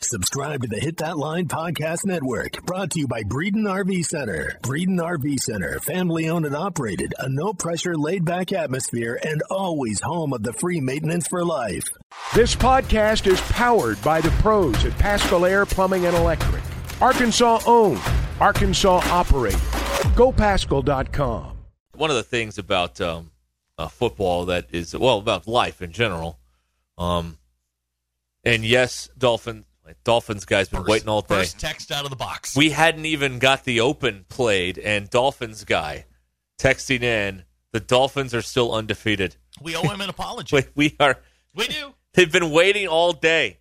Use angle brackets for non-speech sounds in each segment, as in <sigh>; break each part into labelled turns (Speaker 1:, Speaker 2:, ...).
Speaker 1: Subscribe to the Hit That Line Podcast Network, brought to you by Breeden RV Center. Breeden RV Center, family owned and operated, a no pressure, laid back atmosphere, and always home of the free maintenance for life.
Speaker 2: This podcast is powered by the pros at Paschal Air Plumbing and Electric. Arkansas owned, Arkansas operated. GoPaschal.com.
Speaker 3: One of the things about um, uh, football that is, well, about life in general, um, and yes, Dolphin Dolphins guys been
Speaker 4: First-
Speaker 3: waiting all day.
Speaker 4: First text out of the box.
Speaker 3: We hadn't even got the open played, and Dolphins guy texting in, the Dolphins are still undefeated.
Speaker 4: We owe him an apology. <laughs>
Speaker 3: We, we are.
Speaker 4: We do.
Speaker 3: They've been waiting all day,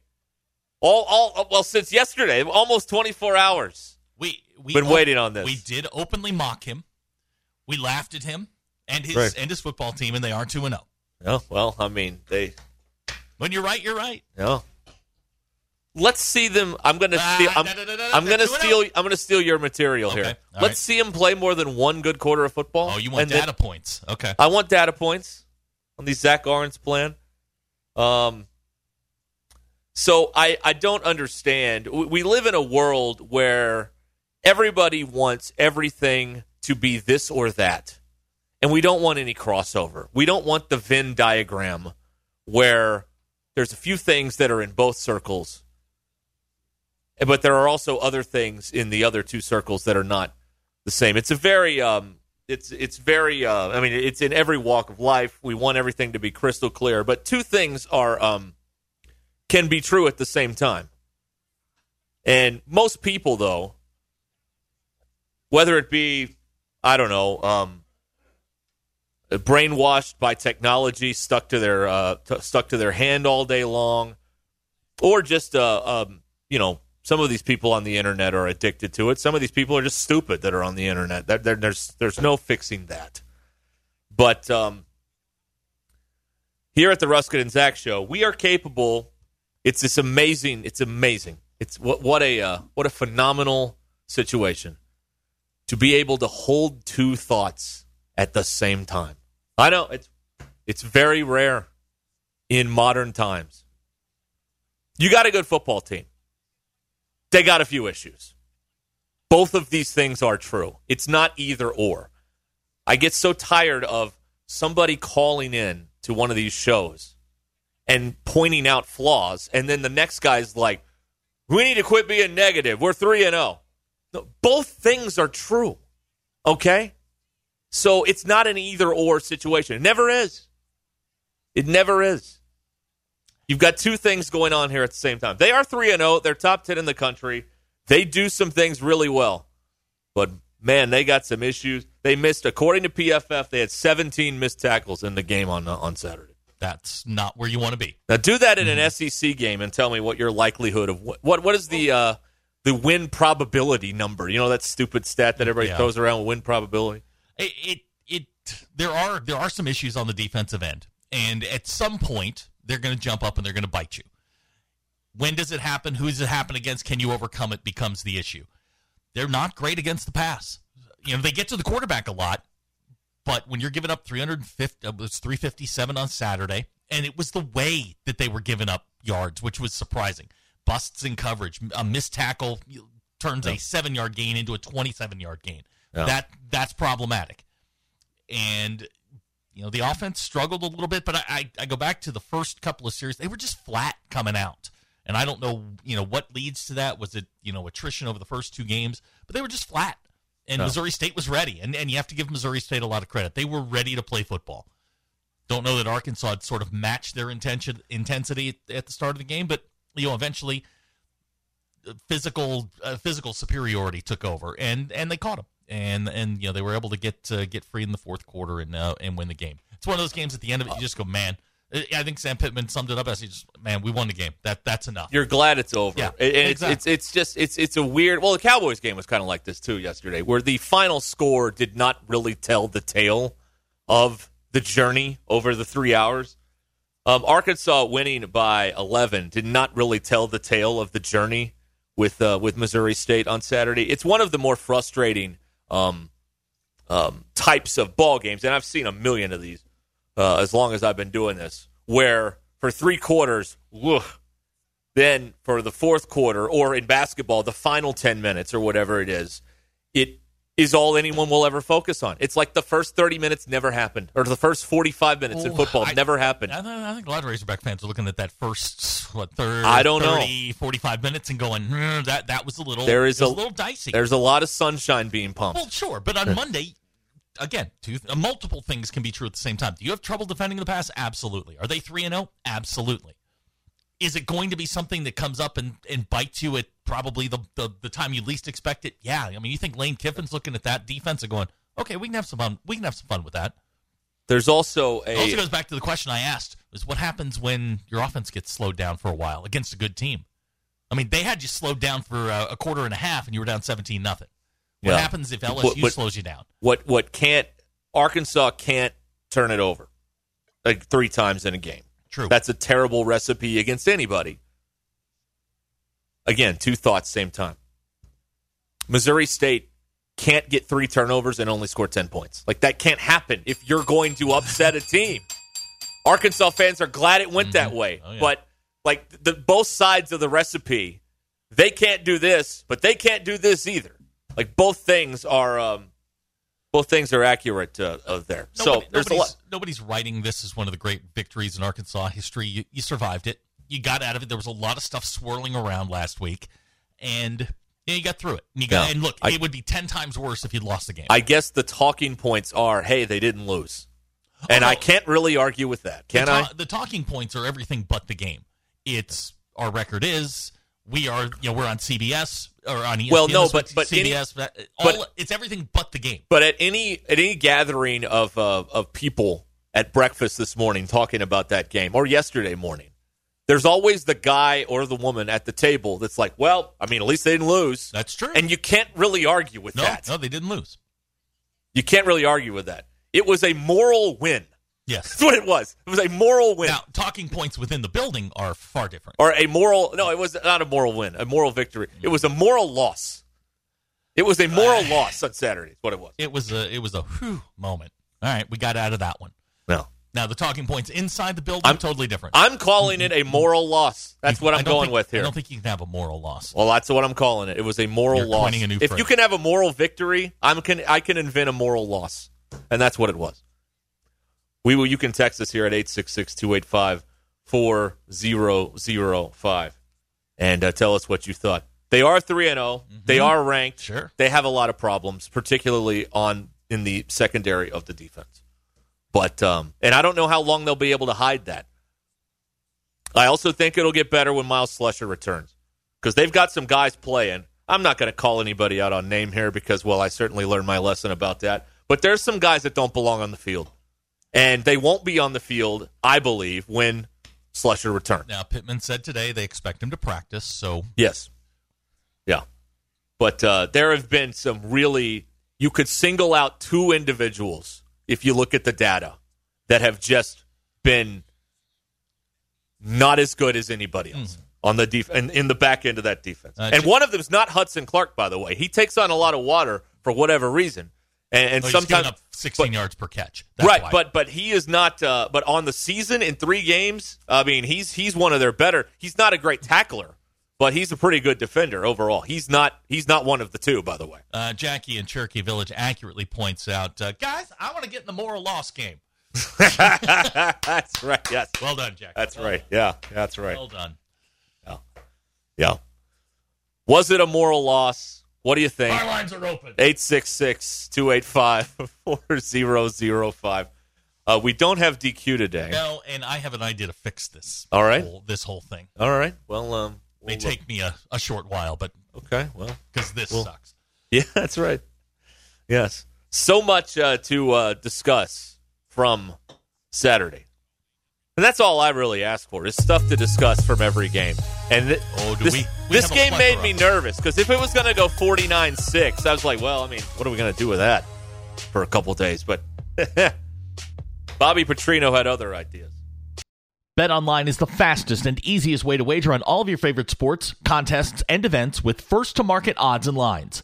Speaker 3: all all well since yesterday, almost twenty four hours.
Speaker 4: We we
Speaker 3: Been waiting on this.
Speaker 4: We did openly mock him. We laughed at him and his
Speaker 3: Right.
Speaker 4: and his football team, and they are two and zero.
Speaker 3: Oh well, I mean they.
Speaker 4: When you're right, you're right.
Speaker 3: No. Let's see them. I'm gonna
Speaker 4: Ah,
Speaker 3: steal. I'm, I'm
Speaker 4: da,
Speaker 3: gonna steal. I'm gonna steal your material
Speaker 4: Okay,
Speaker 3: here.
Speaker 4: all
Speaker 3: Let's
Speaker 4: right.
Speaker 3: see him play more than one good quarter of football.
Speaker 4: Oh, you want
Speaker 3: and then-
Speaker 4: data points? Okay.
Speaker 3: I want data points on the Zach Arns plan. Um, so I I don't understand. We, we live in a world where everybody wants everything to be this or that, and we don't want any crossover. We don't want the Venn diagram where there's a few things that are in both circles, but there are also other things in the other two circles that are not the same. It's a very um, it's it's very uh, I mean it's in every walk of life. We want everything to be crystal clear, but two things are um, can be true at the same time. And most people, though, whether it be I don't know, um, brainwashed by technology, stuck to their uh, t- stuck to their hand all day long, or just uh, um, you know some of these people on the internet are addicted to it. Some of these people are just stupid that are on the internet. There, there- there's there's no fixing that. But um, here at the Ruskin and Zach show, we are capable. It's this amazing. It's amazing. It's what what a uh, what a phenomenal situation to be able to hold two thoughts at the same time. I know it's it's very rare in modern times. You got a good football team. They got a few issues. Both of these things are true. It's not either or. I get so tired of somebody calling in to one of these shows and pointing out flaws, and then the next guy's like, "We need to quit being negative. We're three and oh. zero." Both things are true. Okay, so it's not an either or situation. It never is. It never is. You've got two things going on here at the same time. They are 3 and 0. They're top 10 in the country. They do some things really well. But man, they got some issues. They missed according to PFF, they had 17 missed tackles in the game on on Saturday.
Speaker 4: That's not where you want to be.
Speaker 3: Now do that in an SEC game and tell me what your likelihood of what what, what is the uh, the win probability number? You know that stupid stat that everybody
Speaker 4: Yeah.
Speaker 3: throws around win probability.
Speaker 4: It, it it there are there are some issues on the defensive end, and at some point they're going to jump up and they're going to bite you. When does it happen? Who does it happen against? Can you overcome it? Becomes the issue. They're not great against the pass. You know they get to the quarterback a lot, but when you're giving up 350, uh, it was 357 on Saturday, and it was the way that they were giving up yards, which was surprising. Busts in coverage, a missed tackle turns a seven yard gain into a 27 yard gain.
Speaker 3: Yeah.
Speaker 4: That that's problematic. And you know the offense struggled a little bit, but I, I I go back to the first couple of series; they were just flat coming out, And I don't know, you know, what leads to that. Was it, you know, attrition over the first two games? But they were just flat. And
Speaker 3: No.
Speaker 4: Missouri State was ready. And, and you have to give Missouri State a lot of credit. They were ready to play football. Don't know that Arkansas had sort of matched their intention intensity at, at the start of the game, but you know, eventually uh, physical uh, physical superiority took over, and and they caught them, and and you know they were able to get uh, get free in the fourth quarter and uh, and win the game. It's one of those games at the end of it, you just go, man. I think Sam Pittman summed it up as he just, man, we won the game. That that's enough.
Speaker 3: You're glad it's over.
Speaker 4: Yeah,
Speaker 3: And it's,
Speaker 4: exactly.
Speaker 3: it's it's just it's it's a weird. Well, the Cowboys game was kind of like this too yesterday, where the final score did not really tell the tale of the journey over the three hours. Um, Arkansas winning by 11 did not really tell the tale of the journey with uh, with Missouri State on Saturday. It's one of the more frustrating um, um, types of ball games, and I've seen a million of these uh, as long as I've been doing this, where for three quarters, ugh, then for the fourth quarter, or in basketball, the final 10 minutes or whatever it is, it is all anyone will ever focus on. It's like the first 30 minutes never happened, or the first 45 minutes in
Speaker 4: Oh,
Speaker 3: football
Speaker 4: I-
Speaker 3: never happened.
Speaker 4: I, I think a lot of Razorback fans are looking at that first what third
Speaker 3: I don't know.
Speaker 4: 45 minutes and going "Hmm, that that was a little
Speaker 3: There is a-
Speaker 4: a little dicey.
Speaker 3: There's a lot of sunshine being pumped.
Speaker 4: Well, sure, but on Monday, again, two, multiple things can be true at the same time. Do you have trouble defending the pass? Absolutely. Are they three and zero? Absolutely. Is it going to be something that comes up and, and bites you at probably the, the the time you least expect it? Yeah. I mean, you think Lane Kiffin's looking at that defense and going, okay, we can have some fun. We can have some fun with that.
Speaker 3: There's also
Speaker 4: It also goes back to the question I asked: is what happens when your offense gets slowed down for a while against a good team? I mean, they had you slowed down for uh, a quarter and a half, and you were down seventeen nothing. What
Speaker 3: Yeah.
Speaker 4: happens if LSU
Speaker 3: What- what-
Speaker 4: slows you down?
Speaker 3: what what can't Arkansas can't turn it over like three times in a game.
Speaker 4: True.
Speaker 3: That's a terrible recipe against anybody. Again, two thoughts same time. Missouri State can't get three turnovers and only score 10 points. Like that can't happen if you're going to upset a team. Arkansas fans are glad it went that way.
Speaker 4: Oh, yeah.
Speaker 3: But like the both sides of the recipe, they can't do this, but they can't do this either. Like both things are um both things are accurate uh, uh, there. so
Speaker 4: Nobody-
Speaker 3: there's a
Speaker 4: nobody's,
Speaker 3: lot
Speaker 4: nobody's writing this as one of the great victories in Arkansas history. You, you survived it. You got out of it. There was a lot of stuff swirling around last week, and yeah, you got through it. And, you got, and look,
Speaker 3: I-
Speaker 4: it would be ten times worse if you'd lost the game.
Speaker 3: I guess the talking points are, hey, they didn't lose. And
Speaker 4: Oh, no.
Speaker 3: I can't really argue with that. Can
Speaker 4: the,
Speaker 3: I?
Speaker 4: the talking points are everything but the game. It's our record is we are you know we're on CBS or on ESPN.
Speaker 3: Well, no, but- but
Speaker 4: CBS. that- all,
Speaker 3: but-
Speaker 4: it's everything but the game.
Speaker 3: But at any at any gathering of uh, of people at breakfast this morning talking about that game or yesterday morning, there's always the guy or the woman at the table that's like, "Well, I mean, at least they didn't lose."
Speaker 4: That's true.
Speaker 3: And you can't really argue with
Speaker 4: no,
Speaker 3: that.
Speaker 4: no, they didn't lose.
Speaker 3: You can't really argue with that. It was a moral win.
Speaker 4: Yes.
Speaker 3: That's what it was. It was a moral win.
Speaker 4: Now, talking points within the building are far different.
Speaker 3: or a moral no it was not a moral win a moral victory it was a moral loss it was a moral loss on saturday is what it was
Speaker 4: It was a it was a whew moment. All right, we got out of that one.
Speaker 3: no
Speaker 4: Now the talking points inside the building
Speaker 3: I'm-
Speaker 4: totally different.
Speaker 3: i'm calling it a moral loss that's what i'm going
Speaker 4: think-
Speaker 3: with here
Speaker 4: I don't think you can have a moral loss.
Speaker 3: well that's what i'm calling it it was a moral
Speaker 4: You're
Speaker 3: loss
Speaker 4: a new
Speaker 3: if
Speaker 4: phrase.
Speaker 3: you can have a moral victory i'm can i can invent a moral loss and that's what it was we will you can text us here at 866-285-4005 and uh, tell us what you thought they are 3 and 0 they are ranked
Speaker 4: Mm-hmm. Sure.
Speaker 3: they have a lot of problems, particularly on in the secondary of the defense. But um, and I don't know how long they'll be able to hide that. I also think it'll get better when Miles Slusher returns because they've got some guys playing. I'm not going to call anybody out on name here because, well, I certainly learned my lesson about that. But there's some guys that don't belong on the field, and they won't be on the field, I believe, when Slusher returns.
Speaker 4: Now Pittman said today they expect him to practice, so
Speaker 3: Yes. Yeah. But uh, there have been some really, you could single out two individuals if you look at the data that have just been not as good as anybody else on the def- and in the back end of that defense.
Speaker 4: Uh,
Speaker 3: and
Speaker 4: J-
Speaker 3: one of them is not Hudson Clark, by the way. He takes on a lot of water for whatever reason. And, and
Speaker 4: he's
Speaker 3: sometimes
Speaker 4: up 16
Speaker 3: but-
Speaker 4: yards per catch. That's
Speaker 3: right,
Speaker 4: why.
Speaker 3: but but he is not. Uh, but on the season in three games, I mean, he's he's one of their better. He's not a great tackler, but he's a pretty good defender overall. He's not he's not one of the two, by the way.
Speaker 4: uh, Jackie in Cherokee Village accurately points out, uh, guys, I want to get in the moral loss game. <laughs> <laughs>
Speaker 3: that's right. Yes,
Speaker 4: Well done, Jackie.
Speaker 3: that's
Speaker 4: Well
Speaker 3: right. Yeah, that's right.
Speaker 4: Well done.
Speaker 3: Yeah. Yeah. Was it a moral loss? What do you think?
Speaker 5: Our lines are open.
Speaker 3: 866 285 4005. Uh, we don't have DQ today.
Speaker 5: No, and I have an idea to fix this.
Speaker 3: All right.
Speaker 5: whole- this whole thing
Speaker 3: All right. Well, um, we'll
Speaker 5: take me a, a short while, but.
Speaker 3: Okay. Well,
Speaker 5: because this
Speaker 3: Well-
Speaker 5: sucks. <laughs>
Speaker 3: yeah, that's right. Yes. So much uh, to uh, discuss from Saturday. And that's all I really ask for is stuff to discuss from every game. And th-
Speaker 5: Oh, do
Speaker 3: this,
Speaker 5: we- we
Speaker 3: this game made me nervous because if it was going to go 49 6, I was like, well, I mean, what are we going to do with that for a couple days? But <laughs> Bobby Petrino had other ideas.
Speaker 6: BetOnline is the fastest and easiest way to wager on all of your favorite sports, contests, and events with first to market odds and lines.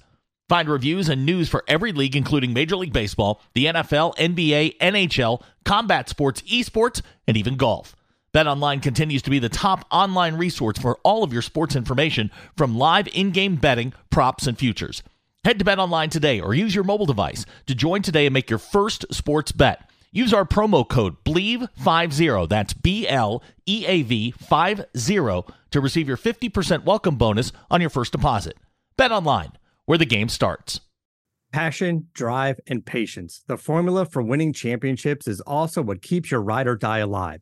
Speaker 6: Find reviews and news for every league, including Major League Baseball, the NFL, NBA, NHL, combat sports, esports, and even golf. BetOnline continues to be the top online resource for all of your sports information from live in game betting, props, and futures. Head to BetOnline today or use your mobile device to join today and make your first sports bet. Use our promo code BLEAV50, that's B L E A V 50, to receive your 50% welcome bonus on your first deposit. Bet online, where the game starts.
Speaker 7: Passion, drive, and patience. The formula for winning championships is also what keeps your ride or die alive.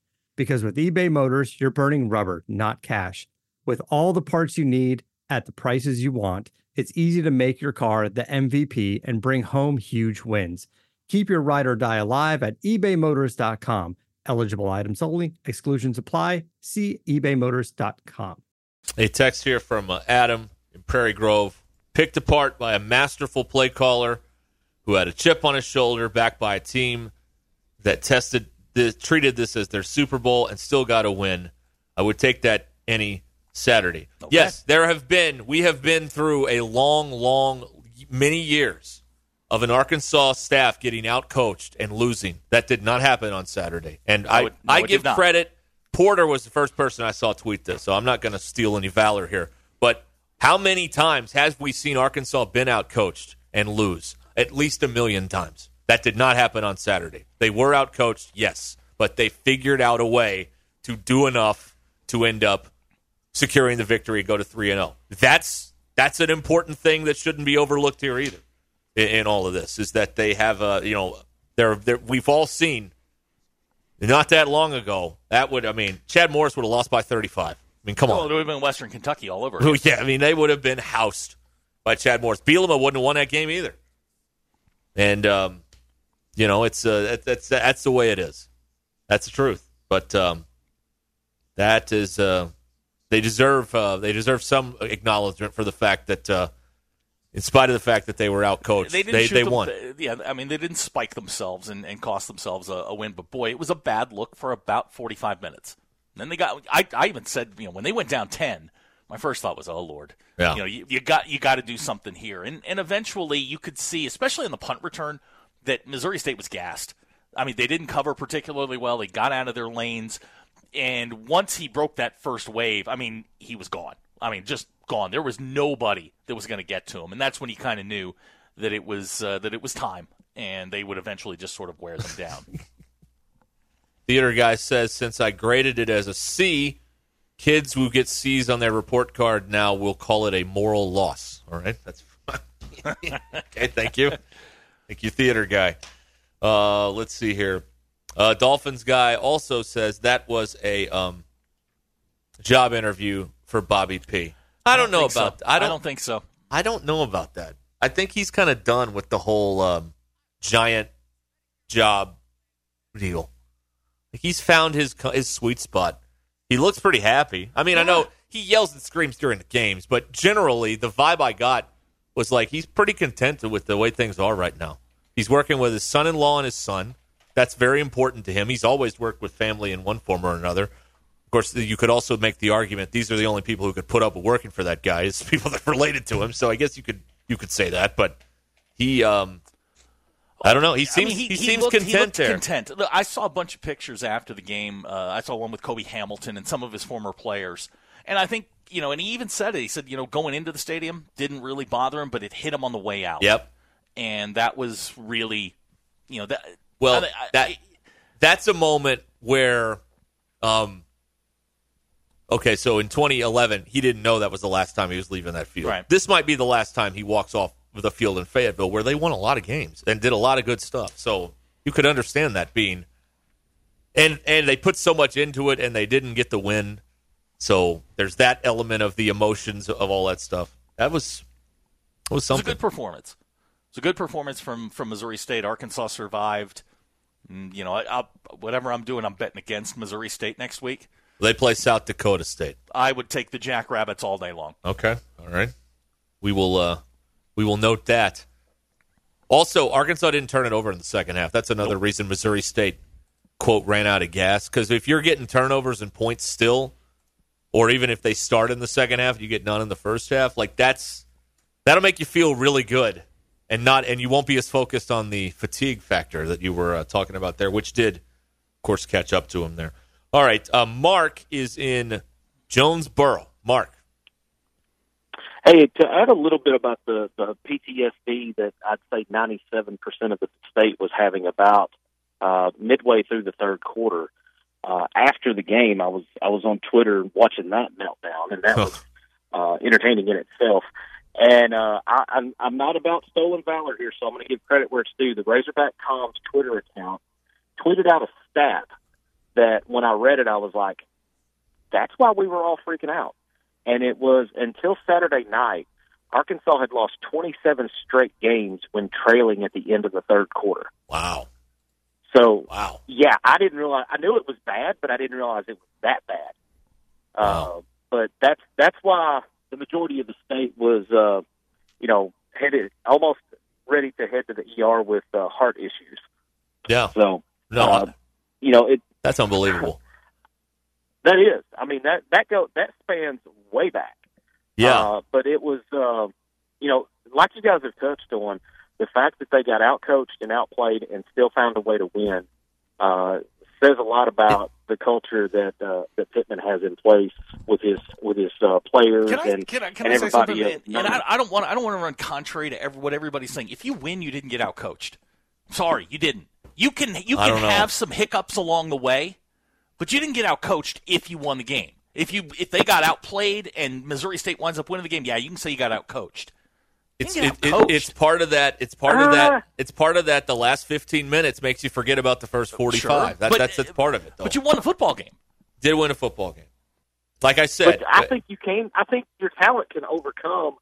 Speaker 7: Because with eBay Motors, you're burning rubber, not cash. With all the parts you need at the prices you want, it's easy to make your car the MVP and bring home huge wins. Keep your ride or die alive at ebaymotors.com. Eligible items only, exclusions apply. See ebaymotors.com.
Speaker 3: A text here from uh, Adam in Prairie Grove, picked apart by a masterful play caller who had a chip on his shoulder, backed by a team that tested this, treated this as their Super Bowl and still got a win. I would take that any Saturday. Yes, there have been we have been through a long, long, many years of an Arkansas staff getting out coached and losing. That did not happen on Saturday, and I
Speaker 4: it- no,
Speaker 3: I give credit. Porter was the first person I saw tweet this, so I'm not going to steal any valor here. But how many times have we seen Arkansas been out coached and lose? At least a million times. That did not happen on Saturday. They were out coached, yes, but they figured out a way to do enough to end up securing the victory, and go to three and zero. That's that's an important thing that shouldn't be overlooked here either. In, in all of this, is that they have a you know they're, they're we've all seen not that long ago that would I mean Chad Morris would have lost by thirty five. I mean, come
Speaker 4: Well,
Speaker 3: on.
Speaker 4: it would have been Western Kentucky all over. <laughs> Again.
Speaker 3: yeah, I mean they would have been housed by Chad Morris. Bielema wouldn't have won that game either. And um, you know, it's uh, that, that's that's the way it is. That's the truth. But um, that is uh, they deserve uh, they deserve some acknowledgement for the fact that uh, in spite of the fact that they were out coached,
Speaker 4: They
Speaker 3: they they,
Speaker 4: them-
Speaker 3: won.
Speaker 4: Yeah, I mean they didn't spike themselves and, and cost themselves a, a win. But boy, it was a bad look for about forty five minutes. And then they got. I, I even said, you know, when they went down ten, my first thought was, oh lord,
Speaker 3: Yeah.
Speaker 4: you know, you, you got you got to do something here. And and eventually you could see, especially in the punt return, that Missouri State was gassed. I mean, they didn't cover particularly well. They got out of their lanes, and once he broke that first wave, I mean, he was gone. I mean, just gone. There was nobody that was going to get to him, and that's when he kind of knew that it was uh, that it was time, and they would eventually just sort of wear them down. <laughs>
Speaker 3: Theater guy says since I graded it as a C, kids who get C's on their report card now will call it a moral loss. All right, that's <laughs> <laughs> okay. Thank you, thank you, theater guy. Uh, let's see here. Uh, Dolphins guy also says that was a um, job interview for Bobby P. I don't, know
Speaker 4: think so.
Speaker 3: about. I don't.
Speaker 4: I don't think so.
Speaker 3: I don't know about that. I think he's kind of done with the whole um, giant job deal. He's found his his sweet spot. He looks pretty happy. I mean, I know he yells and screams during the games, but generally the vibe I got was like he's pretty content with the way things are right now. He's working with his son-in-law and his son. That's very important to him. He's always worked with family in one form or another. Of course, you could also make the argument these are the only people who could put up with working for that guy is <laughs> people that are related to him. So I guess you could you could say that, but he, um, I don't know. He seems
Speaker 4: I mean,
Speaker 3: he, seems
Speaker 4: looked,
Speaker 3: content there.
Speaker 4: Content. Look, I saw a bunch of pictures after the game. Uh, I saw one with Cobi Hamilton and some of his former players, and I think you know. And he even said it. He said, you know, going into the stadium didn't really bother him, but it hit him on the way out.
Speaker 3: Yep.
Speaker 4: And that was really, you know, that.
Speaker 3: Well,
Speaker 4: I- I-
Speaker 3: that that's a moment where, um, okay, so in 2011, he didn't know that was the last time he was leaving that field.
Speaker 4: Right.
Speaker 3: This might be the last time he walks off the field in Fayetteville, where they won a lot of games and did a lot of good stuff. So you could understand that being, and and they put so much into it, and they didn't get the win. So there's that element of the emotions of all that stuff. That was was
Speaker 4: It was a
Speaker 3: something.
Speaker 4: good performance. It was a good performance from from Missouri State. Arkansas survived. Mm, You know, I, I'll, whatever I'm doing, I'm betting against Missouri State next week.
Speaker 3: They play South Dakota State.
Speaker 4: I would take the Jackrabbits all day long.
Speaker 3: Okay. All right. We will uh we will note that. Also, Arkansas didn't turn it over in the second half. That's another reason Missouri State quote ran out of gas cuz if you're getting turnovers and points still or even if they start in the second half, you get none in the first half, like that's that'll make you feel really good and not and you won't be as focused on the fatigue factor that you were uh, talking about there, which did of course catch up to him there. All right, uh, Mark is in Jonesboro. Mark
Speaker 8: Hey, to add a little bit about the, the PTSD that I'd say 97% of the state was having about uh, midway through the third quarter. Uh, after the game, I was I was on Twitter watching that meltdown, and that was uh, entertaining in itself. And uh, I, I'm I'm not about stolen valor here, so I'm going to give credit where it's due. The Razorback Comms Twitter account tweeted out a stat that when I read it, I was like, "That's why we were all freaking out." and it was until Saturday night. Arkansas had lost 27 straight games when trailing at the end of the third quarter.
Speaker 3: Wow.
Speaker 8: So,
Speaker 3: Wow.
Speaker 8: yeah, I didn't realize. I knew it was bad, but I didn't realize it was that bad. Uh, but that's that's why the majority of the state was, uh, you know, headed almost ready to head to the ER with uh, heart issues.
Speaker 3: Yeah.
Speaker 8: So,
Speaker 3: No,
Speaker 8: uh, you know, it
Speaker 3: that's unbelievable. <laughs>
Speaker 8: that is. I mean that that go that spans way back.
Speaker 3: Yeah.
Speaker 8: Uh, but it was, uh, you know, like you guys have touched on, the fact that they got outcoached and outplayed and still found a way to win uh, says a lot about the culture that uh, that Pittman has in place with his with his uh, players
Speaker 4: Can I,
Speaker 8: and,
Speaker 4: can I, can
Speaker 8: and
Speaker 4: I say something?
Speaker 8: everybody
Speaker 4: And, and I, I don't want I don't want to run contrary to every, what everybody's saying. If you win, you didn't get outcoached. Sorry, you didn't. You can you can
Speaker 3: don't know.
Speaker 4: have some hiccups along the way, but you didn't get outcoached if you won the game. If you if they got outplayed and Missouri State winds up winning the game, yeah, you can say you got outcoached.
Speaker 3: It's it, it, it's part of that. It's part of
Speaker 8: Ah.
Speaker 3: that. It's part of that. The last fifteen minutes makes you forget about the first forty-five.
Speaker 4: Sure.
Speaker 3: That,
Speaker 4: but-
Speaker 3: that's that's part of it. Though.
Speaker 4: But you won a football game.
Speaker 3: did win a football game. Like I said,
Speaker 8: But I think you can. I think your talent can overcome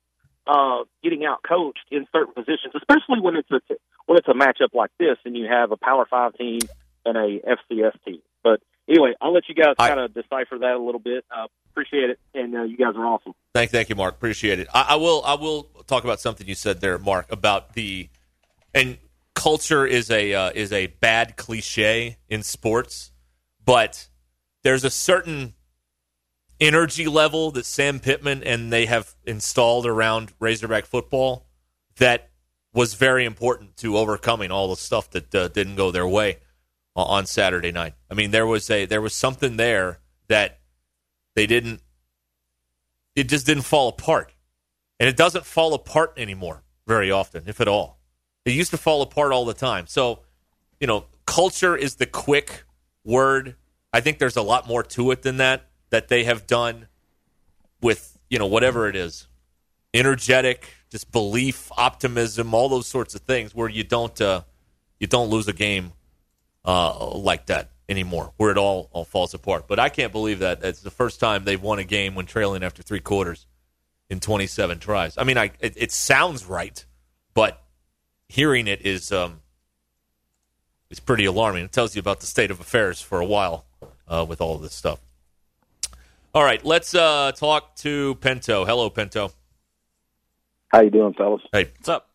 Speaker 8: uh, getting out coached in certain positions, especially when it's a when it's a matchup like this, and you have a Power Five team and a FCS team. But anyway, I'll let you guys kind of decipher that a little bit. Uh, appreciate it, and uh, you guys are awesome.
Speaker 3: Thank, thank you, Mark. Appreciate it. I, I will, I will talk about something you said there, Mark, about the and culture is a uh, is a bad cliche in sports, but there's a certain energy level that Sam Pittman and they have installed around Razorback football that was very important to overcoming all the stuff that uh, didn't go their way on Saturday night. I mean, there was a there was something there that they didn't it just didn't fall apart. And it doesn't fall apart anymore very often, if at all. It used to fall apart all the time. So, you know, culture is the quick word. I think there's a lot more to it than that that they have done with, you know, whatever it is. Energetic, just belief, optimism, all those sorts of things where you don't uh, you don't lose a game uh, like that anymore, where it all, all falls apart. But I can't believe that it's the first time they've won a game when trailing after three quarters in 27 tries. I mean, I it, it sounds right, but hearing it is um, is pretty alarming. It tells you about the state of affairs for a while uh, with all of this stuff. All right, let's uh, talk to Pento. Hello, Pento.
Speaker 9: How you doing, fellas?
Speaker 3: Hey,
Speaker 4: What's up?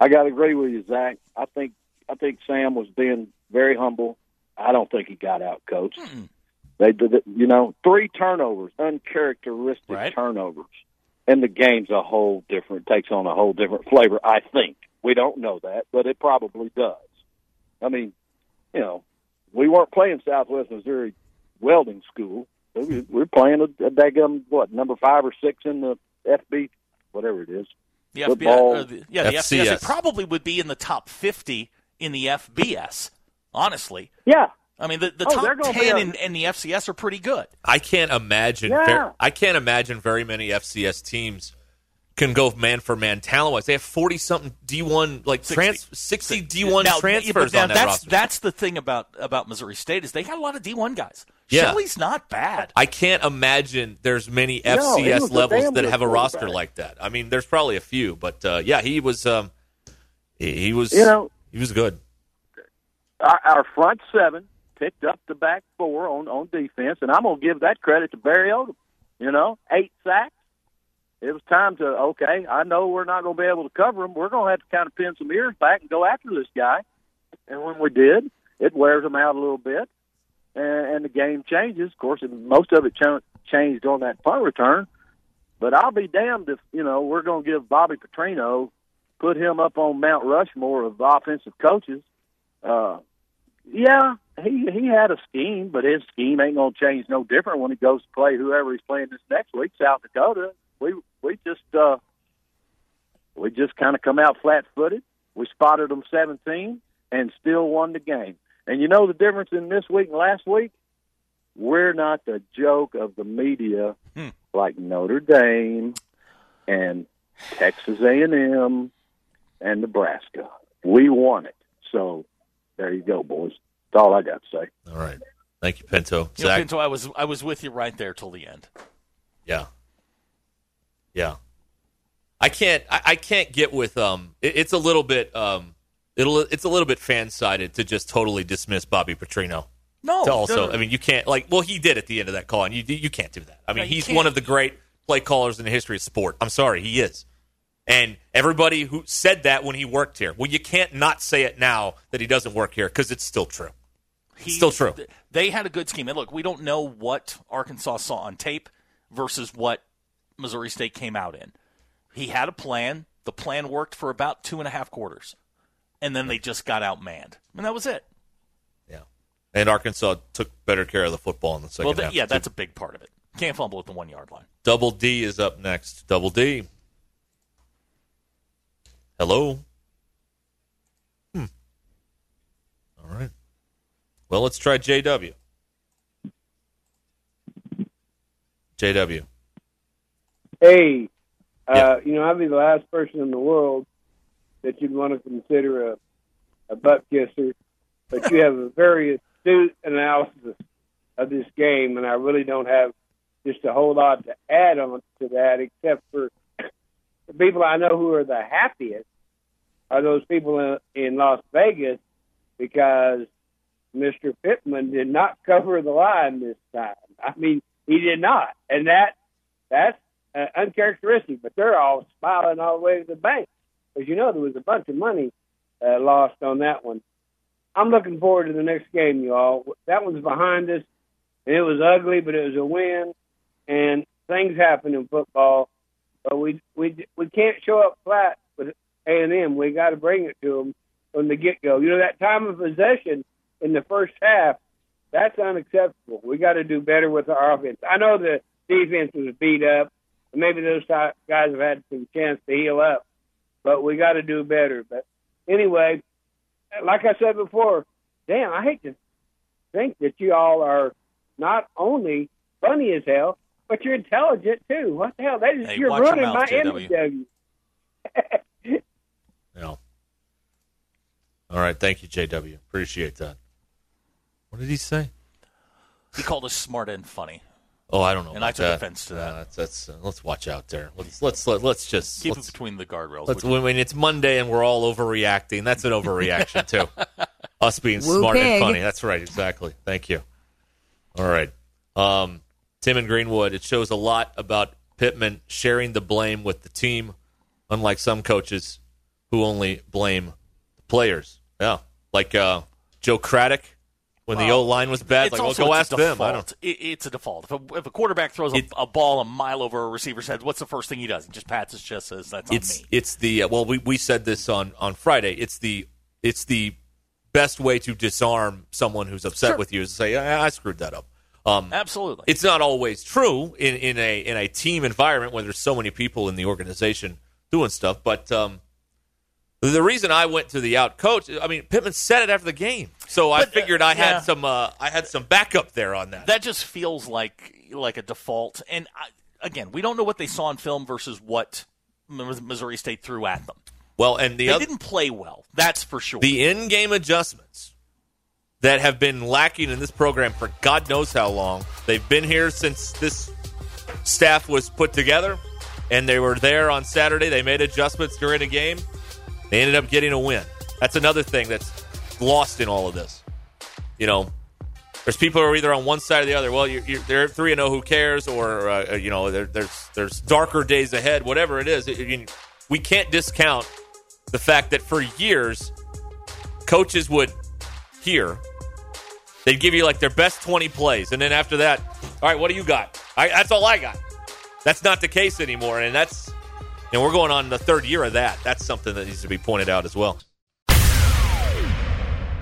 Speaker 9: I got to agree with you, Zach. I think I think Sam was being very humble. I don't think he got out coached. They did, it, you know, three turnovers, uncharacteristic
Speaker 4: Right.
Speaker 9: turnovers, and the game's a whole different, takes on a whole different flavor. I think we don't know that, but it probably does. I mean, you know, we weren't playing Southwest Missouri welding school. We were- we We're playing a, a daggum what number five or six in the FB, whatever it is.
Speaker 4: The
Speaker 9: Football.
Speaker 4: FBS, or the, yeah, the FCS.
Speaker 3: FCS.
Speaker 4: It probably would be in the top 50 in the FBS, honestly.
Speaker 9: Yeah,
Speaker 4: I mean, the, the
Speaker 9: Oh, they're
Speaker 4: top
Speaker 9: gonna be
Speaker 4: 10
Speaker 9: a-
Speaker 4: in, in the FCS are pretty good.
Speaker 3: I can't imagine.
Speaker 9: Yeah.
Speaker 3: ver- I can't imagine very many FCS teams can go man for man talent wise. They have forty something D one like
Speaker 4: 60.
Speaker 3: trans, sixty D one transfers
Speaker 4: now
Speaker 3: on that
Speaker 4: that's,
Speaker 3: roster.
Speaker 4: That's the thing about, about Missouri State is they got a lot of D1 guys.
Speaker 3: Yeah.
Speaker 4: Shelley's not bad.
Speaker 3: I can't imagine there's many FCS
Speaker 9: was a
Speaker 3: levels that have a roster like that. I mean, there's probably a few, but uh, yeah, he was. Um, he, he was.
Speaker 9: You know-
Speaker 3: he was good.
Speaker 9: our, our front seven picked up the back four on on defense, and I'm going to give that credit to Barry Odom. You know, eight sacks. It was time to okay. I know we're not going to be able to cover him. We're going to have to kind of pin some ears back and go after this guy. And when we did, it wears them out a little bit, and, and the game changes. Of course, and most of it ch- changed on that punt return. But I'll be damned if you know we're going to give Bobby Petrino put him up on Mount Rushmore of offensive coaches. Uh, yeah, he he had a scheme, but his scheme ain't gonna change no different when he goes to play whoever he's playing this next week, South Dakota. We we just uh we just kind of come out flat footed. We spotted them seventeen and still won the game. And you know the difference in this week and last week? We're not the joke of the media
Speaker 4: Hmm.
Speaker 9: like Notre Dame and Texas A and Nebraska. We won it. So there you go, boys. That's all I got to say.
Speaker 3: All right, thank you, Pinto.
Speaker 4: You know,
Speaker 3: Zach,
Speaker 4: Pinto, I was I was with you right there till the end.
Speaker 3: yeah, yeah. I can't. I, I can't get with. Um, it, it's a little bit. Um, it'll. It's a little bit fan sided to just totally dismiss Bobby Petrino.
Speaker 4: No,
Speaker 3: to also,
Speaker 4: no, no.
Speaker 3: I mean, you can't like. Well, he did at the end of that call, and you you can't do that. I mean,
Speaker 4: No,
Speaker 3: he's
Speaker 4: can't.
Speaker 3: one of the great play callers in the history of sport. I'm sorry, he is. And everybody who said that when he worked here, well, you can't not say it now that he doesn't work here because it's still true.
Speaker 4: He-
Speaker 3: Still true.
Speaker 4: th- They had a good scheme. And look, we don't know what Arkansas saw on tape versus what Missouri State came out in. He had a plan. The plan worked for about two and a half quarters. And then they just got outmanned. And that was it.
Speaker 3: Yeah. And Arkansas took better care of the football in the second
Speaker 4: well, th-
Speaker 3: half.
Speaker 4: yeah,
Speaker 3: too.
Speaker 4: that's a big part of it. Can't fumble at the one yard line.
Speaker 3: Double D is up next. Double D. Hello. Hmm. All right. Well, let's try JW. JW.
Speaker 10: Hey, uh,
Speaker 3: Yeah.
Speaker 10: you know, I'd be the last person in the world that you'd want to consider a, a butt kisser, but you have a very astute analysis of this game, and I really don't have just a whole lot to add on to that, except for the people I know who are the happiest are those people in, in Las Vegas because Mr. Pittman did not cover the line this time. I mean, he did not, and that that's uh, uncharacteristic. But they're all smiling all the way to the bank because you know there was a bunch of money uh, lost on that one. I'm looking forward to the next game, you all. That one's behind us, and it was ugly, but it was a win. And things happen in football, but we we we can't show up flat with A and M. We got to bring it to them from the get go. You know that time of possession in the first half, that's unacceptable. We got to do better with our offense. I know the defense was beat up, maybe those guys have had some chance to heal up, but we got to do better. But anyway, like I said before, damn, I hate to think that you all are not only funny as hell, but you're intelligent too. What the hell? That is,
Speaker 4: Hey,
Speaker 10: you're
Speaker 4: watch your
Speaker 10: ruining
Speaker 4: mouth,
Speaker 10: my
Speaker 4: JW.
Speaker 10: image of you.
Speaker 3: Yeah. All right. Thank you, JW. Appreciate that. What did he say?
Speaker 4: He called us smart and funny.
Speaker 3: Oh, I don't know.
Speaker 4: And I took
Speaker 3: that.
Speaker 4: offense to that.
Speaker 3: Uh, that's, that's uh, let's watch out there. Let's let's let, let's just
Speaker 4: Keep
Speaker 3: let's,
Speaker 4: it between the guardrails.
Speaker 3: let's
Speaker 4: would you?
Speaker 3: when it's Monday and we're all overreacting. That's an overreaction too. <laughs> Us being
Speaker 11: Woo
Speaker 3: smart and funny. That's right. Exactly. Thank you. All right. Um, Tim and Greenwood. It shows a lot about Pittman sharing the blame with the team, unlike some coaches who only blame the players. Yeah, like uh, Joe Craddock when the O line was bad. Like, well, go ask them. I don't.
Speaker 4: It, it's a default. If a, if a quarterback throws a, a ball a mile over a receiver's head, what's the first thing he does? He just pats his chest, says, "That's on
Speaker 3: It's
Speaker 4: me."
Speaker 3: it's the uh, well, we we said this on on Friday. It's the it's the best way to disarm someone who's upset
Speaker 4: Sure.
Speaker 3: with you is to say, I, I screwed that up. Um,
Speaker 4: Absolutely.
Speaker 3: It's not always true in, in a in a team environment when there's so many people in the organization doing stuff. But um, the reason I went to the out coach, I mean, Pittman said it after the game, so I
Speaker 4: But, uh,
Speaker 3: figured I
Speaker 4: yeah.
Speaker 3: had some uh, I had some backup there on that.
Speaker 4: that just feels like like a default. And I, again, we don't know what they saw in film versus what Missouri State threw at them.
Speaker 3: Well, and the
Speaker 4: they
Speaker 3: other,
Speaker 4: didn't play well. That's for sure.
Speaker 3: the in-game adjustments that have been lacking in this program for God knows how long. They've been here since this staff was put together, and they were there on Saturday. They made adjustments during a game. They ended up getting a win. That's another thing that's lost in all of this. You know, there's people who are either on one side or the other. Well, you're, you're, they're three and zero. Who cares? Or uh, you know, there, there's there's darker days ahead. Whatever it is, it, you- we can't discount the fact that for years coaches would hear they'd give you like their best 20 plays and then after that all right what do you got? That's all i got. That's not the case anymore and that's and we're going on the third year of that. That's something that needs to be pointed out as well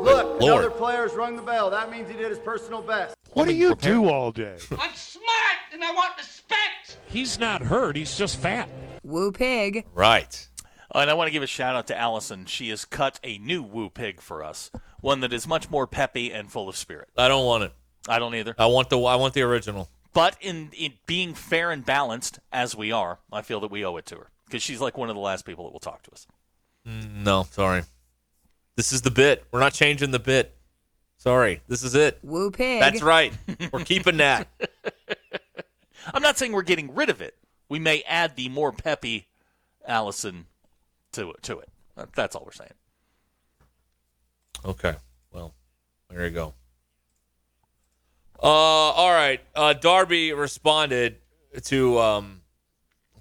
Speaker 12: Look,
Speaker 3: Lord.
Speaker 12: another player's rung the bell. That means he did his personal best.
Speaker 2: What do you do all day?
Speaker 13: I'm smart and I want respect.
Speaker 14: He's not hurt. He's just fat.
Speaker 15: Woo pig.
Speaker 3: right
Speaker 4: Oh, and I want to give a shout out to Allison. She has cut a new woo pig for us, one that is much more peppy and full of spirit.
Speaker 3: i don't want it
Speaker 4: I don't either.
Speaker 3: i want the i want the original
Speaker 4: But in, in being fair and balanced as we are, I feel that we owe it to her because she's like one of the last people that will talk to us.
Speaker 3: Mm, no sorry this is the bit we're not changing the bit sorry this is it
Speaker 15: Woo pig.
Speaker 3: that's right we're keeping that <laughs>
Speaker 4: I'm not saying we're getting rid of it. We may add the more peppy Allison to it. To it. That's all we're saying.
Speaker 3: Okay. Well, there you go. Uh, all right. Uh, Darby responded to um, a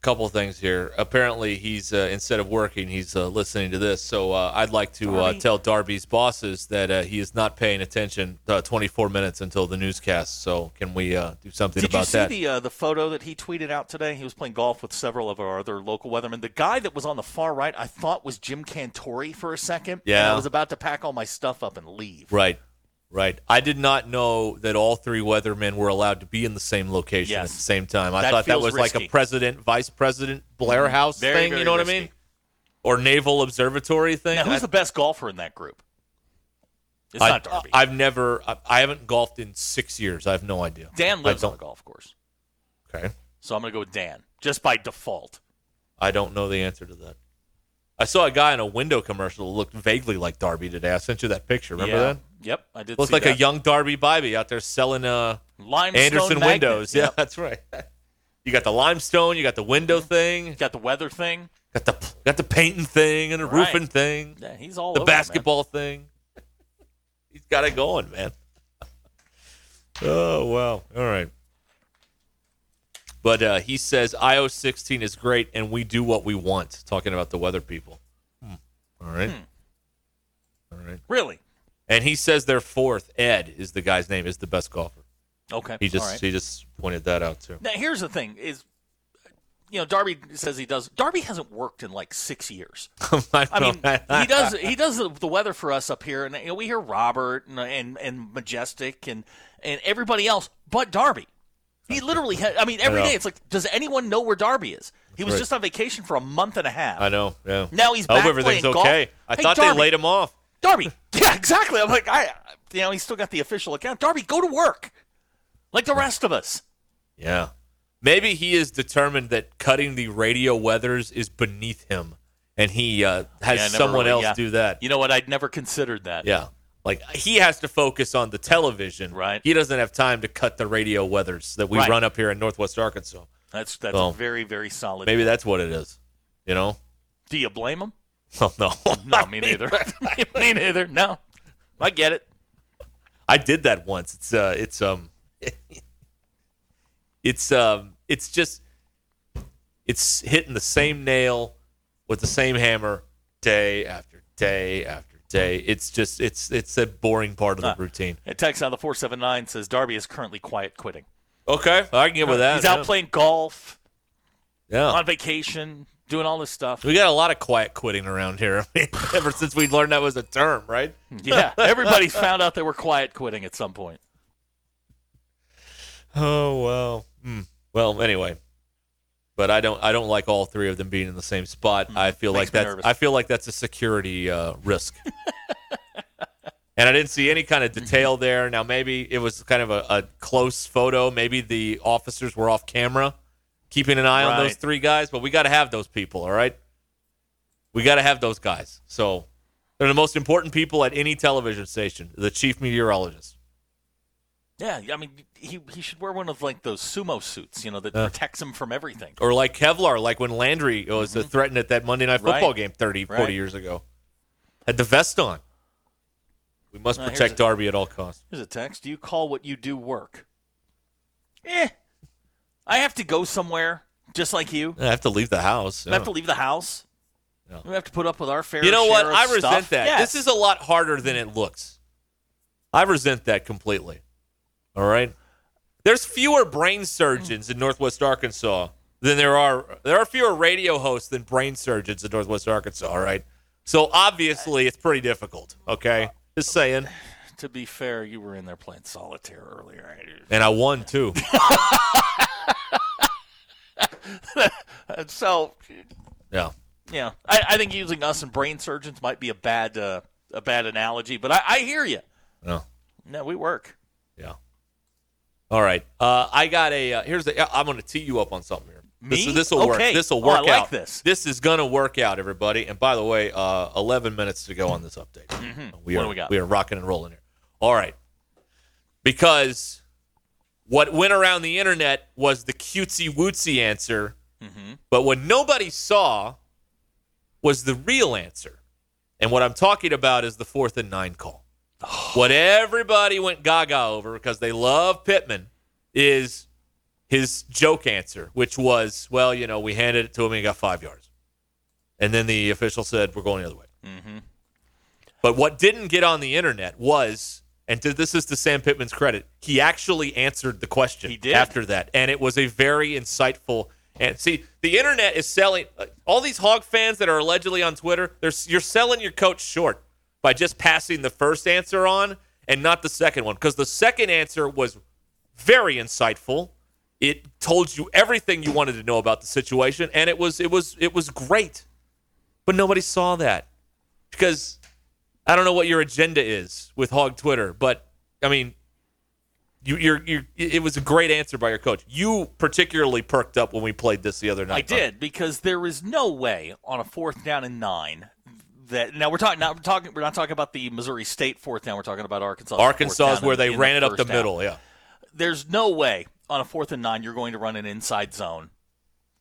Speaker 3: couple of things here. Apparently, he's uh, instead of working, he's uh, listening to this. So uh, I'd like to uh, tell Darby's bosses that uh, he is not paying attention uh, 24 minutes until the newscast. So can we uh, do something
Speaker 4: Did
Speaker 3: about that?
Speaker 4: Did you see
Speaker 3: that?
Speaker 4: the uh, the photo that he tweeted out today? He was playing golf with several of our other local weathermen. The guy that was on the far right, I thought was Jim Cantore for a second. and
Speaker 3: Yeah.
Speaker 4: I was about to pack all my stuff up and leave.
Speaker 3: Right. Right. I did not know that all three weathermen were allowed to be in the same location
Speaker 4: Yes.
Speaker 3: at the same time. I
Speaker 4: That
Speaker 3: thought that was like a president, vice president Blair mm-hmm. House
Speaker 4: Very,
Speaker 3: thing.
Speaker 4: very
Speaker 3: you know what I mean? Or naval observatory thing.
Speaker 4: Now, who's
Speaker 3: I-
Speaker 4: the best golfer in that group? It's
Speaker 3: I,
Speaker 4: not Darby.
Speaker 3: I've never. I, I haven't golfed in six years. I have no idea.
Speaker 4: Dan lives on a
Speaker 3: don't-
Speaker 4: golf course,
Speaker 3: Okay.
Speaker 4: so I'm going to go with Dan just by default.
Speaker 3: I don't know the answer to that. I saw a guy in a window commercial who looked vaguely like Darby today. I sent you that picture. Remember
Speaker 4: yeah.
Speaker 3: that?
Speaker 4: Yep, I did.
Speaker 3: Looks like a young Darby Bybee out there selling uh,
Speaker 4: limestone
Speaker 3: Anderson
Speaker 4: magnet.
Speaker 3: windows. Yeah, that's right. You got the limestone. You got the window thing.
Speaker 4: You Got the weather thing.
Speaker 3: Got the got the painting thing and the
Speaker 4: Right.
Speaker 3: roofing thing.
Speaker 4: Yeah, he's all
Speaker 3: the
Speaker 4: over it,
Speaker 3: basketball thing. <laughs> He's got it going, man. <laughs> oh wow! All right. But uh, he says IO 16 is great, and we do what we want. Talking about the weather people. Hmm. All right. All right.
Speaker 4: Really?
Speaker 3: And he says their fourth, Ed, is the guy's name, is the best golfer.
Speaker 4: Okay.
Speaker 3: He just
Speaker 4: right.
Speaker 3: he just pointed that out too.
Speaker 4: Now, here's the thing: is you know, Darby says he does. Darby hasn't worked in like six years. <laughs>
Speaker 3: I,
Speaker 4: I mean, he does he does the, the weather for us up here, and you know, we hear Robert and, and and Majestic and and everybody else, but Darby. He literally, had, I mean, every
Speaker 3: I
Speaker 4: day it's like, does anyone know where Darby is? He was
Speaker 3: Right.
Speaker 4: just on vacation for a month and a half.
Speaker 3: I know. Yeah.
Speaker 4: Now he's
Speaker 3: I
Speaker 4: back
Speaker 3: hope everything's
Speaker 4: playing golf.
Speaker 3: okay. I
Speaker 4: Hey,
Speaker 3: thought
Speaker 4: Darby.
Speaker 3: they laid him off.
Speaker 4: Darby, <laughs> yeah, exactly. I'm like, I, you know, he's still got the official account. Darby, go to work, like the rest of us.
Speaker 3: Yeah. Maybe he is determined that cutting the radio weathers is beneath him, and he uh, has
Speaker 4: Yeah,
Speaker 3: someone
Speaker 4: really-
Speaker 3: else
Speaker 4: yeah.
Speaker 3: do that.
Speaker 4: You know what? I'd never considered that.
Speaker 3: Yeah. Like he has to focus on the television.
Speaker 4: Right.
Speaker 3: He doesn't have time to cut the radio weathers that we
Speaker 4: Right.
Speaker 3: run up here in Northwest Arkansas.
Speaker 4: That's that's
Speaker 3: So,
Speaker 4: very very solid.
Speaker 3: Maybe that's what it is. You know?
Speaker 4: Do you blame him? <laughs>
Speaker 3: Oh no. <laughs>
Speaker 4: No, me neither. <laughs> me neither. No, I get it.
Speaker 3: I did that once. It's uh it's um it's um it's just it's hitting the same nail with the same hammer day after day after day. It's just it's it's a boring part of the
Speaker 4: Uh,
Speaker 3: routine.
Speaker 4: A text on the four seven nine says Darby is currently quiet quitting.
Speaker 3: Okay, I can get with that.
Speaker 4: He's out
Speaker 3: yeah.
Speaker 4: playing golf,
Speaker 3: Yeah.
Speaker 4: on vacation, doing all this stuff.
Speaker 3: We got a lot of quiet quitting around here. <laughs> I mean, ever since we learned that was a term, right? <laughs>
Speaker 4: Yeah, everybody's found out they were quiet quitting at some point.
Speaker 3: Oh well. Hmm. Well, anyway. But I don't. I don't like all three of them being in the same spot. I feel like that's.
Speaker 4: nervous.
Speaker 3: I feel like that's a security uh, risk. <laughs> and I didn't see any kind of detail there. Now maybe it was kind of a, a close photo. Maybe the officers were off camera, keeping an eye on those three guys. But we got to have those people. All right. We got to have those guys. So they're the most important people at any television station. The chief meteorologist.
Speaker 4: Yeah, I mean, he he should wear one of like those sumo suits, you know, that
Speaker 3: Yeah.
Speaker 4: protects him from everything.
Speaker 3: or like Kevlar, like when Landry was uh, threatened at that Monday Night Football
Speaker 4: Right.
Speaker 3: game 30, 40
Speaker 4: Right.
Speaker 3: years ago. Had the vest on. We must
Speaker 4: Uh, here's
Speaker 3: protect
Speaker 4: a-
Speaker 3: Darby at all costs.
Speaker 4: Here's a text. Do you call what you do work? Eh. I have to go somewhere, just like you.
Speaker 3: I have to leave the house.
Speaker 4: I have to leave the house. We have to put up with our fair
Speaker 3: You know what? I resent
Speaker 4: stuff.
Speaker 3: that.
Speaker 4: Yes.
Speaker 3: This is a lot harder than it looks. I resent that completely. All right? There's fewer brain surgeons in Northwest Arkansas than there are there are fewer radio hosts than brain surgeons in Northwest Arkansas, all right? So obviously it's pretty difficult, okay? Just saying.
Speaker 4: To be fair, you were in there playing solitaire earlier.
Speaker 3: And I won too. <laughs>
Speaker 4: So,
Speaker 3: Yeah.
Speaker 4: yeah, I, I think using us and brain surgeons might be a bad uh, a bad analogy, but I, I hear you.
Speaker 3: No.
Speaker 4: No, we work.
Speaker 3: Yeah. All right. Uh, I got a. Uh, here's the. I'm going to tee you up on something here.
Speaker 4: Me?
Speaker 3: This will work.
Speaker 4: Okay.
Speaker 3: This will
Speaker 4: Oh, I like
Speaker 3: out.
Speaker 4: this.
Speaker 3: This is going to work out, everybody. And by the way, uh, 11 minutes to go on this update. We
Speaker 4: Mm-hmm. What
Speaker 3: are
Speaker 4: do we got?
Speaker 3: we are rocking and rolling here. All right. Because what went around the internet was the cutesy wootsy answer,
Speaker 4: Mm-hmm.
Speaker 3: but what nobody saw was the real answer. And what I'm talking about is the fourth and nine call. What everybody went gaga over because they love Pittman is his joke answer, which was, well, you know, we handed it to him and he got five yards. And then the official said, we're going the other way.
Speaker 4: Mm-hmm.
Speaker 3: But what didn't get on the internet was, and this is to Sam Pittman's credit, he actually answered the question
Speaker 4: He did.
Speaker 3: after that. And it was a very insightful. And see, the internet is selling uh, all these hog fans that are allegedly on Twitter. They're, you're selling your coach short by just passing the first answer on and not the second one because the second answer was very insightful. It told you everything you wanted to know about the situation, and it was it was it was great. But nobody saw that because I don't know what your agenda is with Hog Twitter, but I mean, you, you're, you're, it was a great answer by your coach. You particularly perked up when we played this the other night.
Speaker 4: I did because there is no way on a fourth down and nine that now we're talking now we're talking we're not talking about the Missouri State fourth down. We're talking about Arkansas.
Speaker 3: Arkansas is where
Speaker 4: in-
Speaker 3: they
Speaker 4: in
Speaker 3: ran it up the
Speaker 4: down.
Speaker 3: middle. Yeah,
Speaker 4: There's no way on a fourth and nine you're going to run an inside zone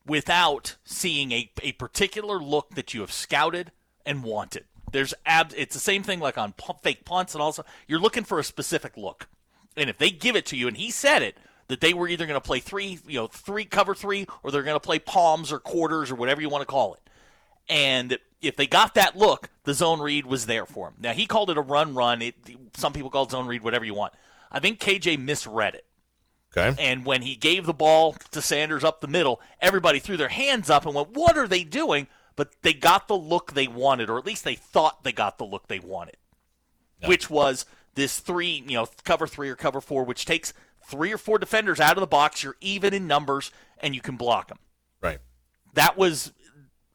Speaker 4: without seeing a, a particular look that you have scouted and wanted. There's ab- it's the same thing like on fake punts and also you're looking for a specific look. And if they give it to you and he said it, that they were either going to play three, you know, three cover three, or they're going to play palms or quarters or whatever you want to call it. And if they got that look, the zone read was there for him. Now he called it a run run. It, some people call it zone read, whatever you want. I think KJ misread it.
Speaker 3: Okay.
Speaker 4: And when he gave the ball to Sanders up the middle, everybody threw their hands up and went, "What are they doing?" But they got the look they wanted, or at least they thought they got the look they wanted, which was this three, you know, cover three or cover four, which takes three or four defenders out of the box. You're even in numbers, and you can block them.
Speaker 3: Right.
Speaker 4: That was,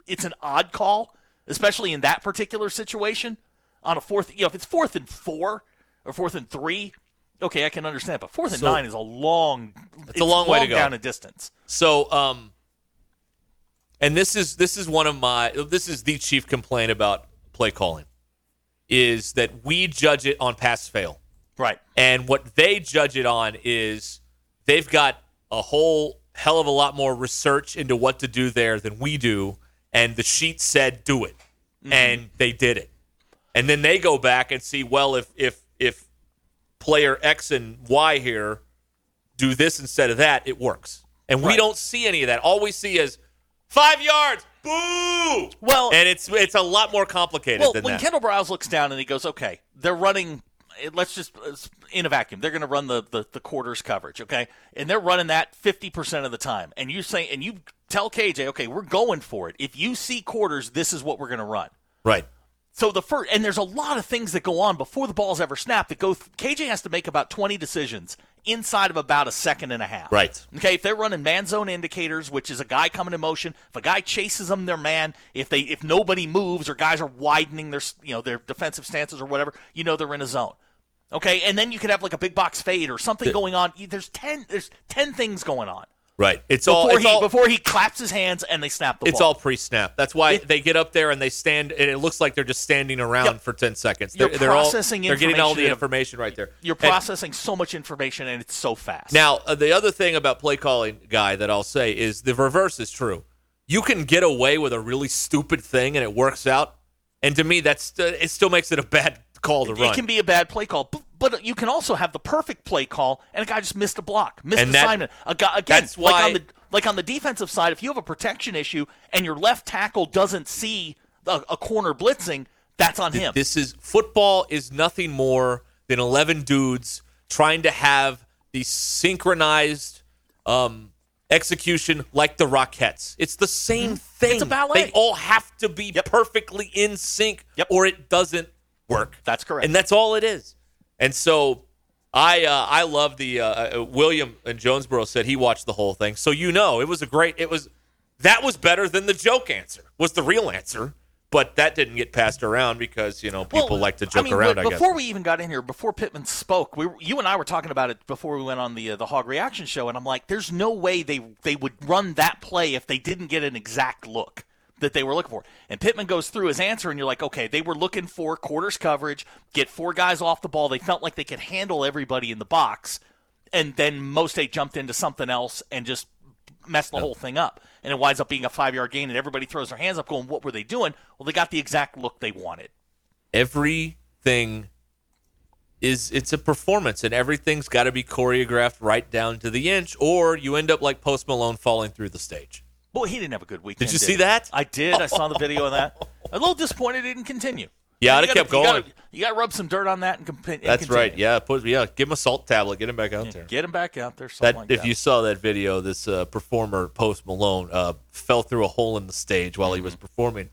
Speaker 4: it's an odd call, especially in that particular situation. On a fourth, you know, if it's fourth and four or fourth and three, okay, I can understand. But fourth and
Speaker 3: So-
Speaker 4: nine is a long,
Speaker 3: It's a long way to go.
Speaker 4: down a distance.
Speaker 3: So, um, and this is this is one of my this is the chief complaint about play calling, is that we judge it on pass fail,
Speaker 4: right?
Speaker 3: And what they judge it on is they've got a whole hell of a lot more research into what to do there than we do, and the sheet said do it, mm-hmm. and they did it, and then they go back and see well if if if player X and Y here do this instead of that, it works. And we don't see any of that. All we see is five yards, boo.
Speaker 4: Well,
Speaker 3: and it's it's a lot more complicated
Speaker 4: Well,
Speaker 3: than
Speaker 4: when
Speaker 3: that.
Speaker 4: Kendal Briles looks down and he goes, "Okay, they're running. Let's just in a vacuum. They're going to run the, the the quarters coverage, okay? And they're running that fifty percent of the time. And you say, and you tell KJ, okay, we're going for it. If you see quarters, this is what we're going to run.
Speaker 3: right.
Speaker 4: So the first, and there's a lot of things that go on before the ball's ever snapped. That go. Th- KJ has to make about 20 decisions inside of about a second and a half.
Speaker 3: Right.
Speaker 4: Okay. If they're running man zone indicators, which is a guy coming in motion, if a guy chases them, they're man. If they, if nobody moves or guys are widening their, you know, their defensive stances or whatever, you know they're in a zone. Okay. And then you could have like a big box fade or something going on. There's 10. There's 10 things going on.
Speaker 3: Right. It's
Speaker 4: before
Speaker 3: all it's
Speaker 4: he
Speaker 3: all
Speaker 4: before he claps his hands and they snap the
Speaker 3: it's
Speaker 4: ball.
Speaker 3: It's all pre-snap. That's why they get up there and they stand, and it looks like they're just standing around for ten seconds. They're, they're all they're getting all the
Speaker 4: information.
Speaker 3: right there.
Speaker 4: You're
Speaker 3: And-
Speaker 4: processing so much information and it's so fast.
Speaker 3: Now, uh, the other thing about play calling, guy, that I'll say is the reverse is true. You can get away with a really stupid thing and it works out, and to me, that's uh, it. Still makes it a bad call to
Speaker 4: It
Speaker 3: run.
Speaker 4: It can be a bad play call, but, but you can also have the perfect play call, and a guy just missed a block, missed
Speaker 3: And that-
Speaker 4: assignment. A guy again,
Speaker 3: that's
Speaker 4: like on the like on the defensive side, if you have a protection issue and your left tackle doesn't see a, a corner blitzing, that's on him.
Speaker 3: This is football is nothing more than eleven dudes trying to have the synchronized um, execution like the Rockettes. It's the same thing.
Speaker 4: Mm-hmm. It's a ballet.
Speaker 3: They all have to be perfectly in sync, or it doesn't work.
Speaker 4: That's correct.
Speaker 3: and that's all it is. And so. I uh, I love the uh, uh, William and Jonesboro said he watched the whole thing, so you know it was a great. It was that was better than the joke answer was the real answer, but that didn't get passed around because you know people like to joke
Speaker 4: I mean,
Speaker 3: around. I guess.
Speaker 4: before we even got in here, before Pittman spoke, we you and I were talking about it before we went on the uh, the Hog Reaction show, and I'm like, "There's no way they they would run that play if they didn't get an exact look that they were looking for." And Pittman goes through his answer, and you're like, "Okay, they were looking for quarters coverage, get four guys off the ball. They felt like they could handle everybody in the box, and then Most State jumped into something else and just messed the whole thing up." And it winds up being a five yard gain, and everybody throws their hands up, going, "What were they doing?" Well, they got the exact look they wanted.
Speaker 3: everything is it's a performance and everything's got to be choreographed right down to the inch or you end up like post malone falling through the stage
Speaker 4: Boy, he didn't have a good weekend.
Speaker 3: Did you
Speaker 4: did
Speaker 3: see
Speaker 4: he?
Speaker 3: that?
Speaker 4: I did. I saw the <laughs> video of that. A little disappointed it didn't continue.
Speaker 3: Yeah, I'd
Speaker 4: You
Speaker 3: have
Speaker 4: gotta-
Speaker 3: kept
Speaker 4: you
Speaker 3: going.
Speaker 4: gotta- You got to rub some dirt on that and, comp- and
Speaker 3: that's
Speaker 4: continue.
Speaker 3: right yeah put yeah give him a salt tablet get him back out there
Speaker 4: Get him back out there.
Speaker 3: That
Speaker 4: like
Speaker 3: if
Speaker 4: that.
Speaker 3: you saw that video this uh, performer post malone uh, fell through a hole in the stage while he was
Speaker 4: Mm-hmm.
Speaker 3: performing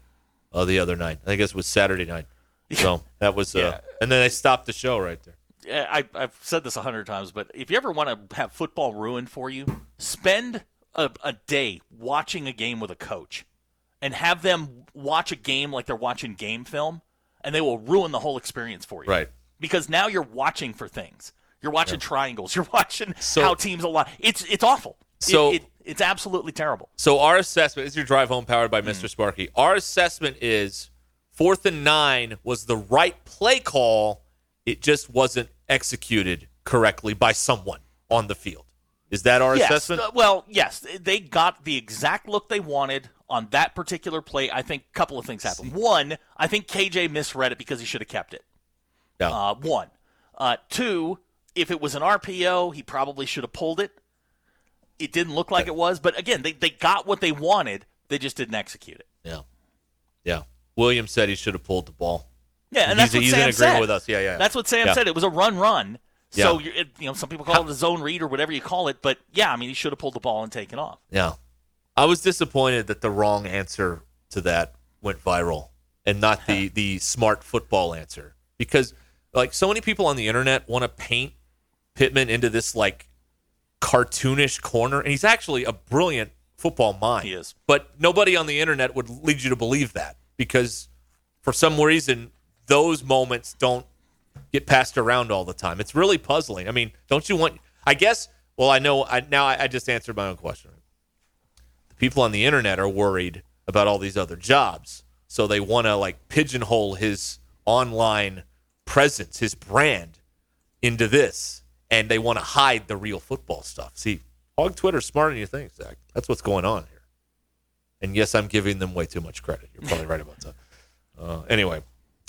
Speaker 3: uh, the other night i guess it was saturday night <laughs> so that was uh,
Speaker 4: Yeah.
Speaker 3: and then they stopped the show right there
Speaker 4: Yeah, I, I've said this a hundred times, but if you ever want to have football ruined for you, spend a, a day watching a game with a coach, and have them watch a game like they're watching game film, and they will ruin the whole experience for you.
Speaker 3: Right.
Speaker 4: Because now you're watching for things. You're watching triangles. <laughs> You're watching
Speaker 3: So-
Speaker 4: how teams align. It's it's awful. It-
Speaker 3: So-
Speaker 4: it, it's absolutely terrible.
Speaker 3: So our assessment this is your drive home powered by
Speaker 4: Mm.
Speaker 3: Mr. Sparky. Our assessment is fourth and nine was the right play call. It just wasn't executed correctly by someone on the field. Is that our
Speaker 4: yes,
Speaker 3: assessment?
Speaker 4: uh, well, yes, they got the exact look they wanted on that particular play. I think a couple of things happened. One, I think KJ misread it because he should have kept it.
Speaker 3: Yeah.
Speaker 4: Uh, one, uh, two, if it was an RPO, he probably should have pulled it. it didn't look like it was. But again, they, they got what they wanted. They just didn't execute it.
Speaker 3: Yeah. Yeah. Williams said he should have pulled the ball.
Speaker 4: Yeah, and
Speaker 3: he's,
Speaker 4: that's what
Speaker 3: he's
Speaker 4: Sam
Speaker 3: in agreement
Speaker 4: said.
Speaker 3: with us. Yeah, yeah.
Speaker 4: That's what Sam
Speaker 3: Yeah.
Speaker 4: said. It was a run, run. So
Speaker 3: Yeah.
Speaker 4: you're, it, you know, some people call it a zone read or whatever you call it. But yeah, I mean, he should have pulled the ball and taken off.
Speaker 3: Yeah. I was disappointed that the wrong answer to that went viral and not the <laughs> the smart football answer because like so many people on the internet want to paint Pittman into this like cartoonish corner and he's actually a brilliant football mind.
Speaker 4: He is.
Speaker 3: But nobody on the internet would lead you to believe that because for some reason those moments don't get passed around all the time. It's really puzzling. I mean, don't you want I guess well I know I now I, I just answered my own question the people on the internet are worried about all these other jobs. So they want to like pigeonhole his online presence, his brand into this. And they want to hide the real football stuff. See, Hog Twitter's smarter than you think, Zach. That's what's going on here. And yes, I'm giving them way too much credit. You're probably right about that. Uh, anyway,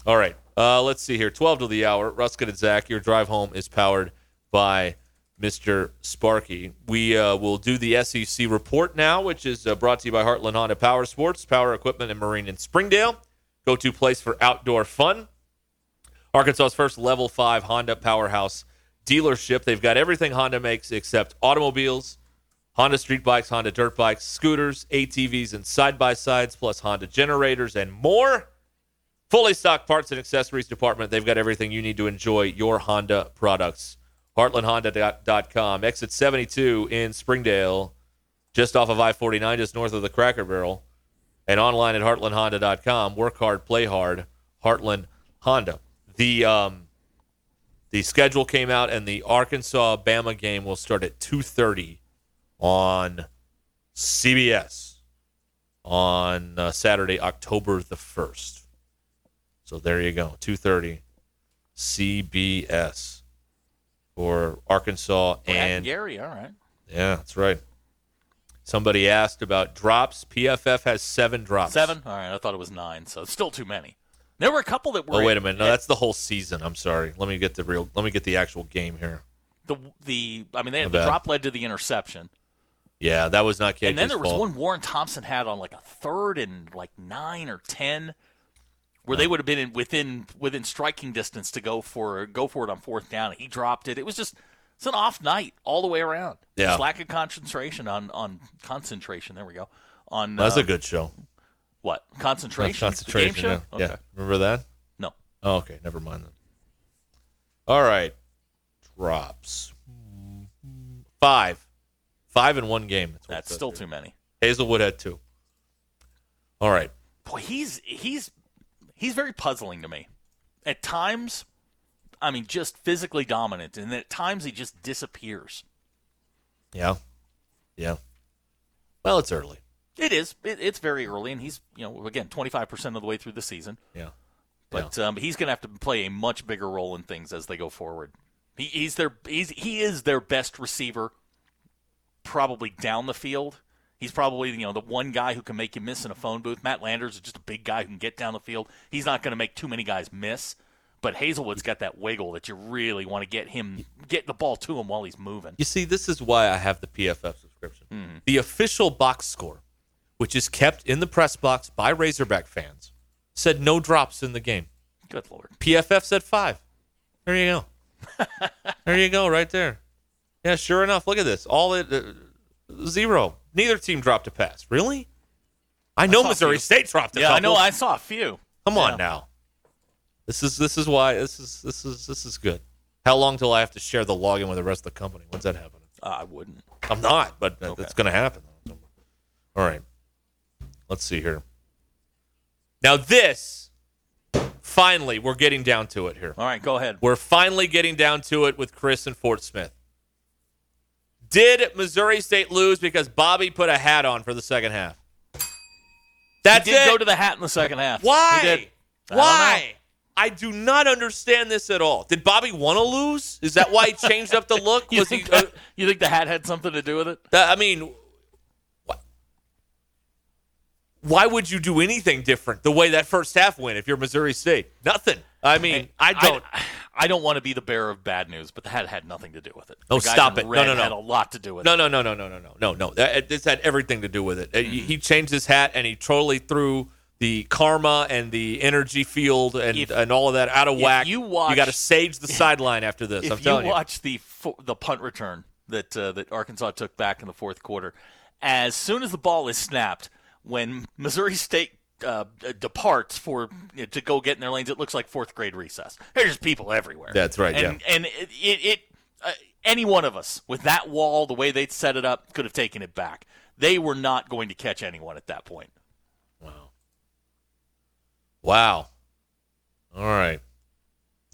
Speaker 3: all right. Uh, let's see here. 12 to the hour. Ruskin and Zach, your drive home is powered by Mr. Sparky. We uh, will do the SEC report now, which is uh, brought to you by Heartland Honda Power Sports, Power Equipment and Marine in Springdale. Go to place for outdoor fun. Arkansas's first level five Honda powerhouse dealership. They've got everything Honda makes except automobiles, Honda street bikes, Honda dirt bikes, scooters, ATVs, and side by sides, plus Honda generators and more. Fully stocked parts and accessories department. They've got everything you need to enjoy your Honda products. HeartlandHonda.com. Exit 72 in Springdale, just off of I 49, just north of the Cracker Barrel. And online at HeartlandHonda.com. Work hard, play hard. Heartland Honda. The um, the schedule came out, and the Arkansas Bama game will start at 2:30 on CBS on uh, Saturday, October the first. So there you go, 2:30 CBS for Arkansas and
Speaker 4: Gary, all right.
Speaker 3: yeah, that's right. Somebody asked about drops. PFF has seven drops.
Speaker 4: Seven? All right, I thought it was nine, so it's still too many. There were a couple that were.
Speaker 3: Oh wait a minute. No, that's the whole season. I'm sorry. Let me get the real. Let me get the actual game here.
Speaker 4: the the. I mean, they, the drop led to the interception,
Speaker 3: Yeah, that was not KJ's
Speaker 4: and then there was
Speaker 3: fault.
Speaker 4: one Warren Thompson had on like a third and like nine or ten, where they would have been in, within within striking distance to go for go for it on fourth down. He dropped it. It was just it's an off night all the way around.
Speaker 3: Yeah.
Speaker 4: Just lack of concentration on on concentration. There we go. On
Speaker 3: That's
Speaker 4: uh,
Speaker 3: a good show.
Speaker 4: what concentration?
Speaker 3: Concentration.
Speaker 4: The game show.
Speaker 3: Yeah.
Speaker 4: Okay.
Speaker 3: yeah. Remember that?
Speaker 4: No.
Speaker 3: Oh, okay. Never mind then. All right. Drops. Five. Five in one game. That's,
Speaker 4: That's still
Speaker 3: here.
Speaker 4: too many.
Speaker 3: Haselwood had two. All right.
Speaker 4: boy, he's he's he's very puzzling to me. At times, I mean, just physically dominant, and then at times he just disappears.
Speaker 3: Yeah. Yeah. Well, it's early.
Speaker 4: It is. It, it's very early, and he's you know again twenty five percent of the way through the season.
Speaker 3: Yeah.
Speaker 4: But um, he's going to have to play a much bigger role in things as they go forward. He, he's their he's he is their best receiver, probably down the field. He's probably you know the one guy who can make you miss in a phone booth. Matt Landers is just a big guy who can get down the field. He's not going to make too many guys miss. But Haselwood's got that wiggle that you really want to get him get the ball to him while he's moving.
Speaker 3: You see, this is why I have the PFF subscription.
Speaker 4: Mm-hmm.
Speaker 3: The official box score, which is kept in the press box by Razorback fans, said no drops in the game.
Speaker 4: Good lord.
Speaker 3: PFF said five. There you go. <laughs> there you go, right there. Yeah, sure enough. Look at this. All it uh, zero. Neither team dropped a pass. Really? I know
Speaker 4: a
Speaker 3: Missouri. State dropped a
Speaker 4: Yeah, I know. I saw a few.
Speaker 3: Come
Speaker 4: Yeah.
Speaker 3: on now. This is this is why this is this is this is good. How long till I have to share the login with the rest of the company? When's that happening?
Speaker 4: Uh, I wouldn't.
Speaker 3: I'm not, but
Speaker 4: Okay.
Speaker 3: it's going to happen. All right. Let's see here. Now this finally we're getting down to it here.
Speaker 4: All right, go ahead.
Speaker 3: We're finally getting down to it with Chris and Fort Smith. Did Missouri State lose because Bobby put a hat on for the second half? That's
Speaker 4: he did
Speaker 3: it.
Speaker 4: go to the hat in the second half.
Speaker 3: Why?
Speaker 4: I
Speaker 3: Why? I do not understand this at all. Did Bobby want to lose? Is that why he changed up the <laughs> look?
Speaker 4: You
Speaker 3: Was
Speaker 4: think,
Speaker 3: he? uh,
Speaker 4: that, you think the hat had something to do with it?
Speaker 3: that- I mean, wh- why would you do anything different the way that first half went if you're Missouri State? Nothing. I mean, I don't.
Speaker 4: I, I don't want to be the bearer of bad news, but that had nothing to do with it.
Speaker 3: Oh, stop it! No, no, no.
Speaker 4: Had a lot to do with
Speaker 3: no,
Speaker 4: it.
Speaker 3: No, no, no, no, no, no, no, no. This had everything to do with it. Uh, mm-hmm. He changed his hat and he totally threw the karma and the energy field and,
Speaker 4: if,
Speaker 3: and all of that out of whack.
Speaker 4: You, watch, you
Speaker 3: got to sage the <laughs> sideline after this.
Speaker 4: If
Speaker 3: I'm telling
Speaker 4: you. Watch the the punt return that uh, that Arkansas took back in the fourth quarter. As soon as the ball is snapped, when Missouri State uh, departs for you know, to go get in their lanes, it looks like fourth grade recess. There's just people everywhere.
Speaker 3: That's right,
Speaker 4: And and it, it, it uh, any one of us with that wall, the way they'd set it up, could have taken it back. They were not going to catch anyone at that point.
Speaker 3: Wow. Wow. All right.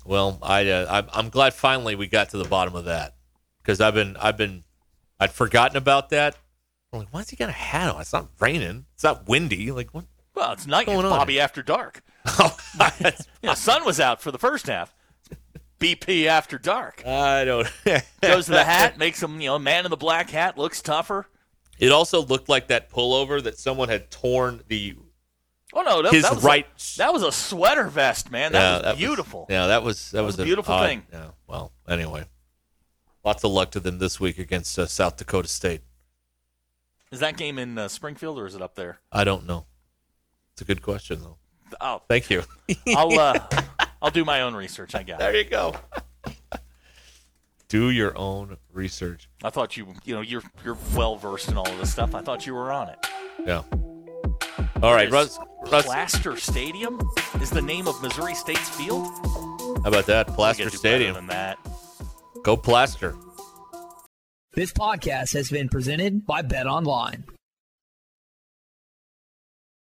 Speaker 3: Well, I uh, I'm, glad finally we got to the bottom of that because I've been I've been I'd forgotten about that. I'm like, why has he got a hat on? It's not raining. It's not windy. Like what?
Speaker 4: Well, it's night
Speaker 3: going on?
Speaker 4: Bobby after dark. <laughs>
Speaker 3: Oh, <laughs> <laughs>
Speaker 4: Yeah, the sun was out for the first half. BP after dark.
Speaker 3: I don't.
Speaker 4: Goes to the hat, makes him, you know, man in the black hat, looks tougher.
Speaker 3: It also looked like that pullover that someone had torn the.
Speaker 4: Oh no, that,
Speaker 3: His
Speaker 4: that was
Speaker 3: right-
Speaker 4: A, that was a sweater vest, man. That was beautiful.
Speaker 3: yeah, that was that,
Speaker 4: was a beautiful
Speaker 3: odd-
Speaker 4: thing.
Speaker 3: Yeah. Well, anyway, lots of luck to them this week against uh, South Dakota State.
Speaker 4: Is that game in uh, Springfield or is it up there?
Speaker 3: I don't know. It's a good question though.
Speaker 4: Oh,
Speaker 3: Thank you.
Speaker 4: I'll uh, <laughs> I'll do my own research. I guess.
Speaker 3: There you go. Do your own research.
Speaker 4: I thought you, you know, you're you're well versed in all of this stuff. I thought you were on it.
Speaker 3: Yeah. All right, Russ. Russ
Speaker 4: Plaster Stadium is the name of Missouri State's field.
Speaker 3: How about that? Plaster
Speaker 4: gotta do better
Speaker 3: Stadium.
Speaker 4: Than that.
Speaker 3: Go Plaster.
Speaker 11: This podcast has been presented by Bet Online.